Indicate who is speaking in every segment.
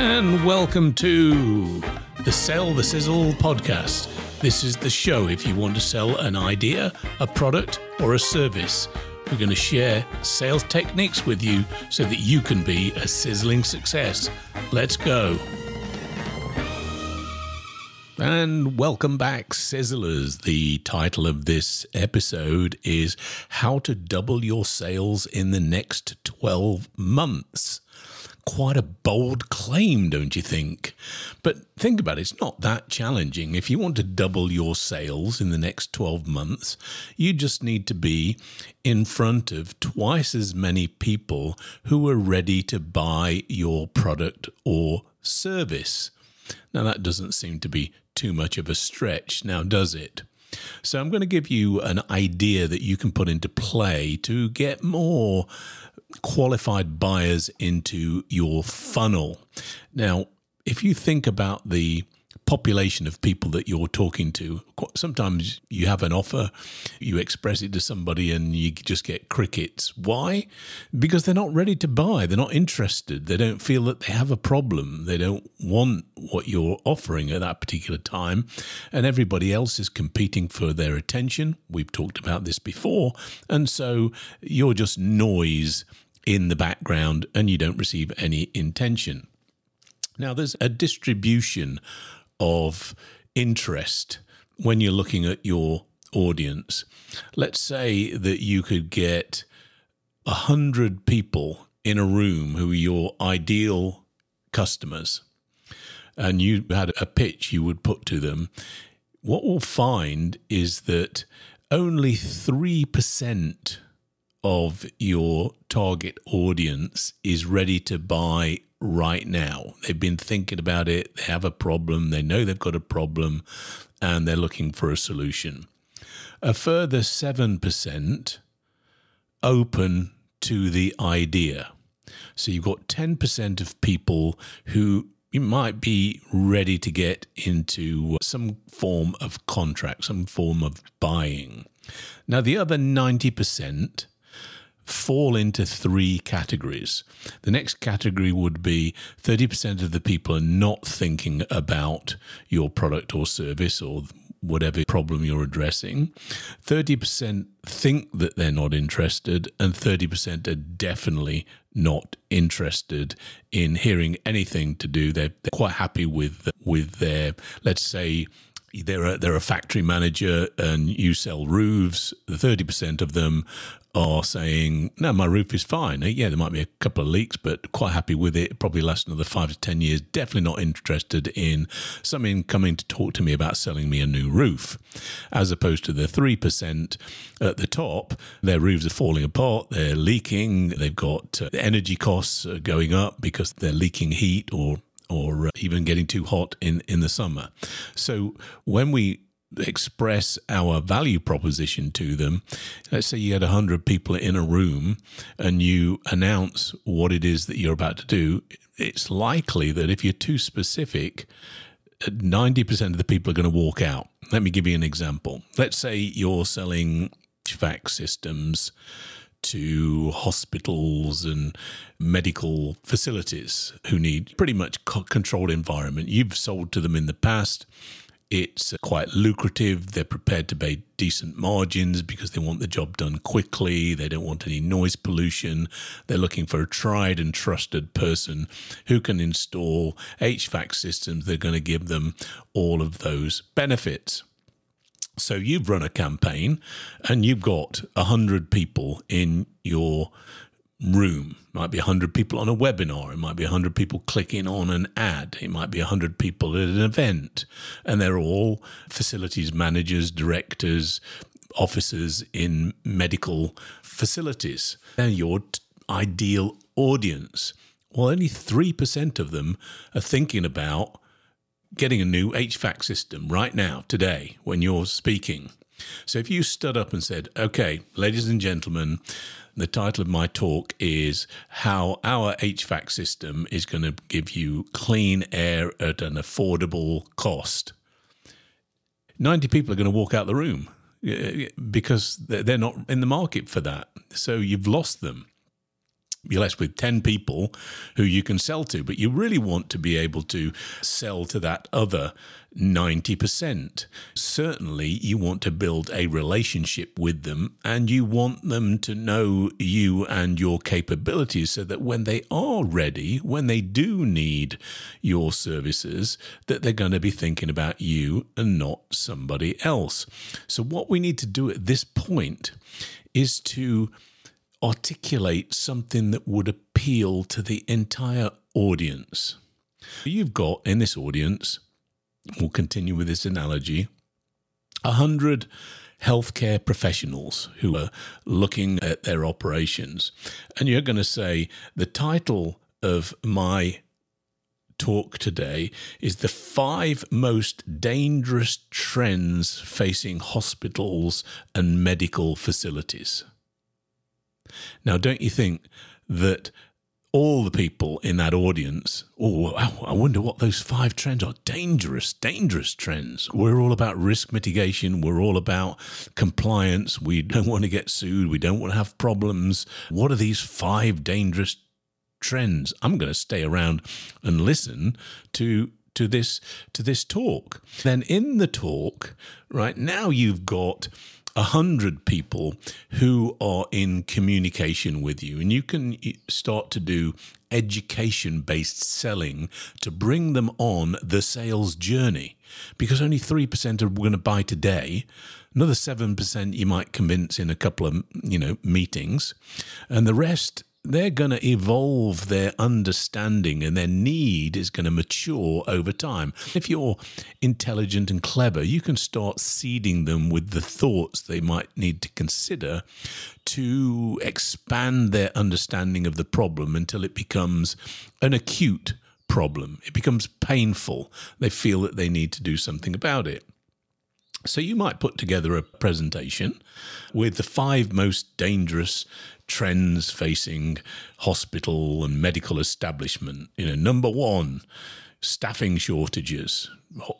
Speaker 1: and welcome to the Sell the Sizzle podcast. This is the show if you want to sell an idea, a product, or a service. We're going to share sales techniques with you so that you can be a sizzling success. Let's go. And welcome back, Sizzlers. The title of this episode is How to Double Your Sales in the Next 12 Months quite a bold claim, don't you think? But think about it, it's not that challenging. If you want to double your sales in the next 12 months, you just need to be in front of twice as many people who are ready to buy your product or service. Now, that doesn't seem to be too much of a stretch, now does it? So, I'm going to give you an idea that you can put into play to get more qualified buyers into your funnel. Now, if you think about the population of people that you're talking to. Sometimes you have an offer, you express it to somebody, and you just get crickets. Why? Because they're not ready to buy. They're not interested. They don't feel that they have a problem. They don't want what you're offering at that particular time. And everybody else is competing for their attention. We've talked about this before. And so you're just noise in the background and you don't receive any intention. Now, there's a distribution of interest when you're looking at your audience. Let's say that you could get a hundred people in a room who are your ideal customers, and you had a pitch you would put to them. What we'll find is that only 3% of your target audience is ready to buy right now. They've been thinking about it, they have a problem, they know they've got a problem, and they're looking for a solution. A further 7% open to the idea. So you've got 10% of people who you might be ready to get into some form of contract, some form of buying. Now, the other 90% fall into three categories. The next category would be 30% of the people are not thinking about your product or service or whatever problem you're addressing. 30% think that they're not interested, and 30% are definitely not interested in hearing anything to do. They're, they're quite happy with with their, let's say, they're a, they're a factory manager and you sell roofs. The 30% of them are saying, no, my roof is fine. Yeah, there might be a couple of leaks, but quite happy with it. Probably last another five to 10 years. Definitely not interested in someone coming to talk to me about selling me a new roof. As opposed to the 3% at the top, their roofs are falling apart, they're leaking, they've got uh, energy costs going up because they're leaking heat or or uh, even getting too hot in, in the summer. So when we express our value proposition to them. Let's say you had 100 people in a room and you announce what it is that you're about to do. It's likely that if you're too specific, 90% of the people are going to walk out. Let me give you an example. Let's say you're selling HVAC systems to hospitals and medical facilities who need pretty much controlled environment. You've sold to them in the past. It's uh, quite lucrative. They're prepared to pay decent margins because they want the job done quickly. They don't want any noise pollution. They're looking for a tried and trusted person who can install HVAC systems. They're going to give them all of those benefits. So you've run a campaign and you've got 100 people in your room. It might be 100 people on a webinar. It might be 100 people clicking on an ad. It might be 100 people at an event. And they're all facilities managers, directors, officers in medical facilities. They're your t- ideal audience. Well, only 3% of them are thinking about getting a new HVAC system right now, today, when you're speaking. So if you stood up and said, okay, ladies and gentlemen, the title of my talk is How Our HVAC System is Going to Give You Clean Air at an Affordable Cost. 90 people are going to walk out the room eh, eh, because they're not in the market for that. So you've lost them. You're left with 10 people who you can sell to, but you really want to be able to sell to that other 90%. Certainly, you want to build a relationship with them and you want them to know you and your capabilities so that when they are ready, when they do need your services, that they're going to be thinking about you and not somebody else. So, what we need to do at this point is to articulate something that would appeal to the entire audience. You've got in this audience, we'll continue with this analogy, a hundred healthcare professionals who are looking at their operations. And you're going to say, the title of my talk today is the five most dangerous trends facing hospitals and medical facilities. Now, don't you think that all the people in that audience, oh, I wonder what those five trends are. Dangerous, dangerous trends. We're all about risk mitigation. We're all about compliance. We don't want to get sued. We don't want to have problems. What are these five dangerous trends? I'm going to stay around and listen to to this to this talk. Then in the talk, right now you've got a hundred people who are in communication with you, and you can start to do education based selling to bring them on the sales journey. Because only 3% are going to buy today. Another 7% you might convince in a couple of you know meetings. And the rest they're going to evolve their understanding and their need is going to mature over time. If you're intelligent and clever, you can start seeding them with the thoughts they might need to consider to expand their understanding of the problem until it becomes an acute problem. It becomes painful. They feel that they need to do something about it. So you might put together a presentation with the five most dangerous trends facing hospital and medical establishment. You know, number one, staffing shortages,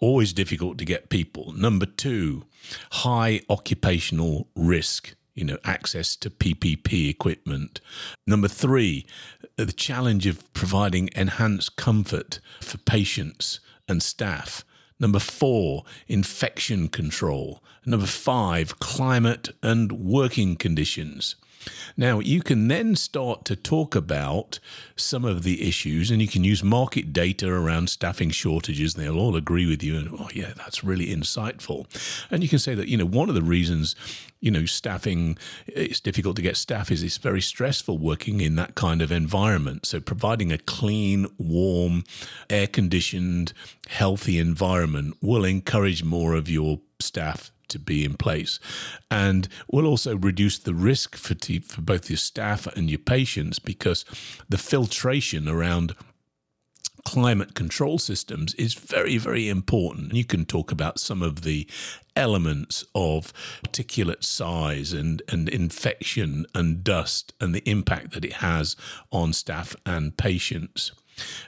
Speaker 1: always difficult to get people. Number two, high occupational risk. You know, access to PPP equipment. Number three, the challenge of providing enhanced comfort for patients and staff. Number four, infection control. Number five, climate and working conditions. Now, you can then start to talk about some of the issues, and you can use market data around staffing shortages. They'll all agree with you, and oh, yeah, that's really insightful. And you can say that, you know, one of the reasons, you know, staffing, it's difficult to get staff is it's very stressful working in that kind of environment. So, providing a clean, warm, air conditioned, healthy environment will encourage more of your staff to be in place and will also reduce the risk for, t- for both your staff and your patients because the filtration around climate control systems is very, very important. You can talk about some of the elements of particulate size and, and infection and dust and the impact that it has on staff and patients.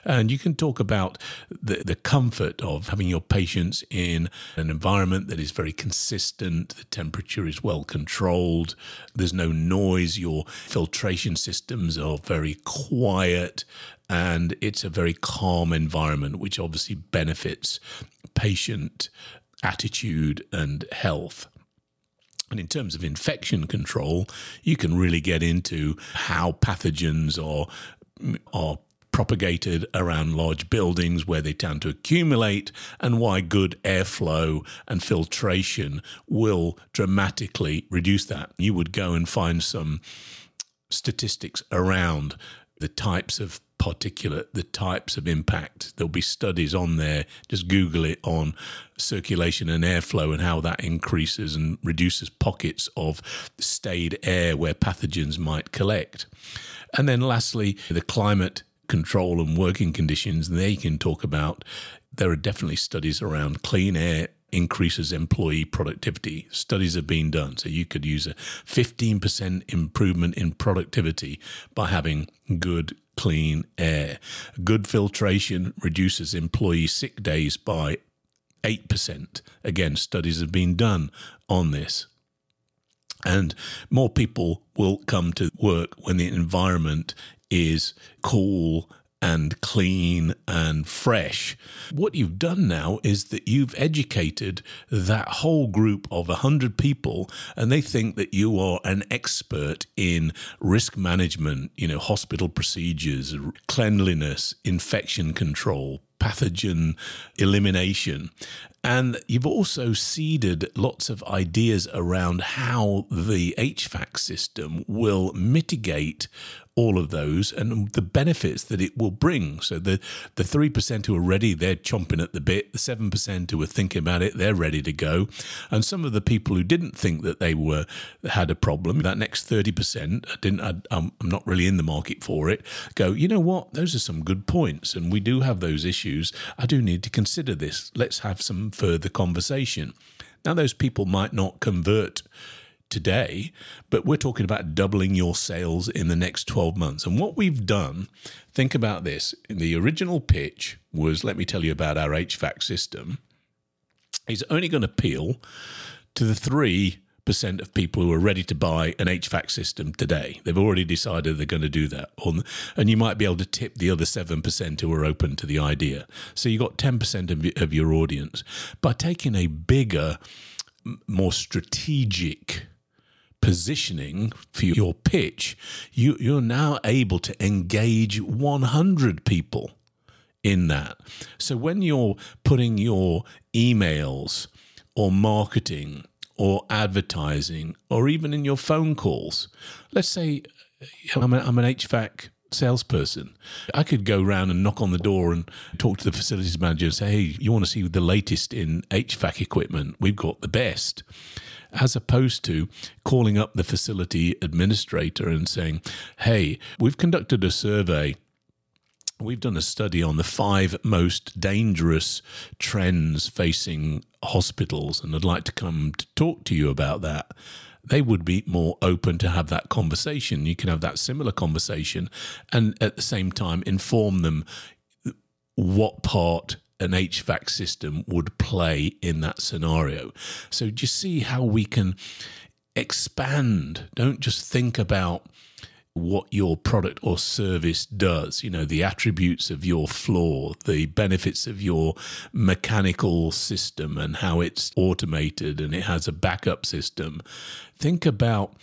Speaker 1: And you can talk about the, the comfort of having your patients in an environment that is very consistent, the temperature is well controlled, there's no noise, your filtration systems are very quiet, and it's a very calm environment, which obviously benefits patient attitude and health. And in terms of infection control, you can really get into how pathogens are are propagated around large buildings where they tend to accumulate, and why good airflow and filtration will dramatically reduce that. You would go and find some statistics around the types of particulate, the types of impact. There'll be studies on there. Just Google it on circulation and airflow and how that increases and reduces pockets of stayed air where pathogens might collect. And then lastly, the climate control and working conditions, they can talk about. There are definitely studies around clean air increases employee productivity. Studies have been done. So you could use a 15% improvement in productivity by having good, clean air. Good filtration reduces employee sick days by 8%. Again, studies have been done on this. And more people will come to work when the environment is cool and clean and fresh. What you've done now is that you've educated that whole group of 100 people, and they think that you are an expert in risk management, you know, hospital procedures, cleanliness, infection control, pathogen elimination. And you've also seeded lots of ideas around how the HVAC system will mitigate all of those and the benefits that it will bring. So the the three percent who are ready, they're chomping at the bit. The seven percent who are thinking about it, they're ready to go. And some of the people who didn't think that they were had a problem, that next thirty percent, didn't. I, I'm not really in the market for it. Go, you know what? Those are some good points, and we do have those issues. I do need to consider this. Let's have some further conversation. Now, those people might not convert today, but we're talking about doubling your sales in the next 12 months. And what we've done, think about this. The original pitch was let me tell you about our HVAC system. Is only going to appeal to the three percent of people who are ready to buy an HVAC system today. They've already decided they're going to do that. And you might be able to tip the other 7% who are open to the idea. So you've got 10% of your audience. By taking a bigger, more strategic positioning for your pitch, you, you're now able to engage 100 people in that. So when you're putting your emails or marketing or advertising or even in your phone calls, let's say I'm, a, I'm an HVAC salesperson. I could go around and knock on the door and talk to the facilities manager and say, hey, you want to see the latest in HVAC equipment? We've got the best as opposed to calling up the facility administrator and saying, hey, we've conducted a survey. We've done a study on the five most dangerous trends facing hospitals, and I'd like to come to talk to you about that they would be more open to have that conversation. You can have that similar conversation and at the same time inform them what part an HVAC system would play in that scenario. So just see how we can expand. Don't just think about what your product or service does, you know, the attributes of your floor, the benefits of your mechanical system and how it's automated and it has a backup system. Think about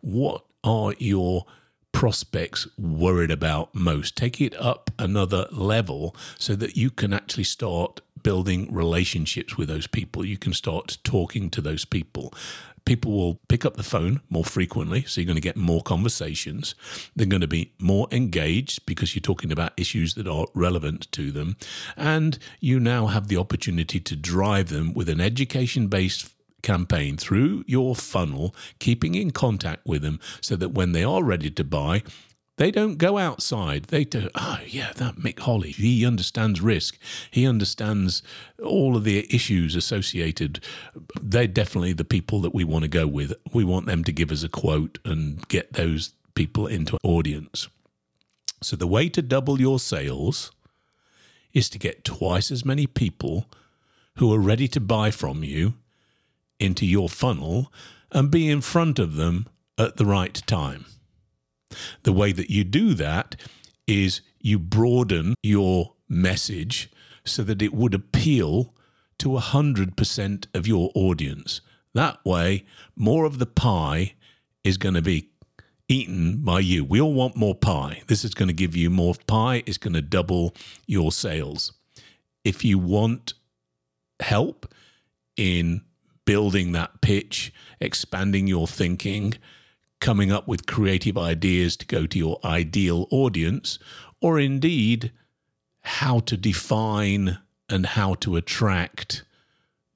Speaker 1: what are your prospects worried about most. Take it up another level so that you can actually start building relationships with those people. You can start talking to those people. People will pick up the phone more frequently, so you're going to get more conversations. They're going to be more engaged because you're talking about issues that are relevant to them. And you now have the opportunity to drive them with an education based campaign through your funnel, keeping in contact with them so that when they are ready to buy, they don't go outside. They do, oh, yeah, that Mick Holly, he understands risk. He understands all of the issues associated. They're definitely the people that we want to go with. We want them to give us a quote and get those people into audience. So, the way to double your sales is to get twice as many people who are ready to buy from you into your funnel and be in front of them at the right time. The way that you do that is you broaden your message so that it would appeal to 100% of your audience. That way, more of the pie is going to be eaten by you. We all want more pie. This is going to give you more pie, it's going to double your sales. If you want help in building that pitch, expanding your thinking, coming up with creative ideas to go to your ideal audience, or indeed how to define and how to attract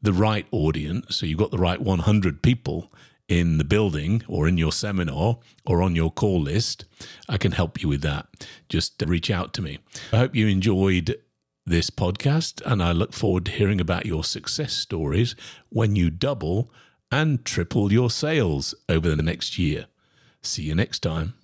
Speaker 1: the right audience. So you've got the right 100 people in the building or in your seminar or on your call list, I can help you with that. Just reach out to me. I hope you enjoyed this podcast, and I look forward to hearing about your success stories when you double and triple your sales over the next year. See you next time.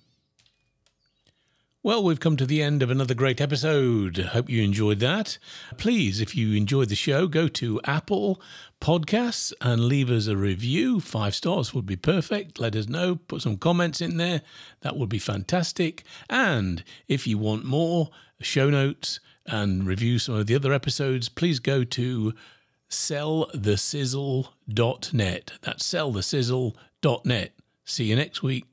Speaker 1: Well, we've come to the end of another great episode. Hope you enjoyed that. Please, if you enjoyed the show, go to Apple Podcasts and leave us a review. Five stars would be perfect. Let us know. Put some comments in there. That would be fantastic. And if you want more show notes and review some of the other episodes, please go to sellthesizzle.net. That's sellthesizzle.net. See you next week.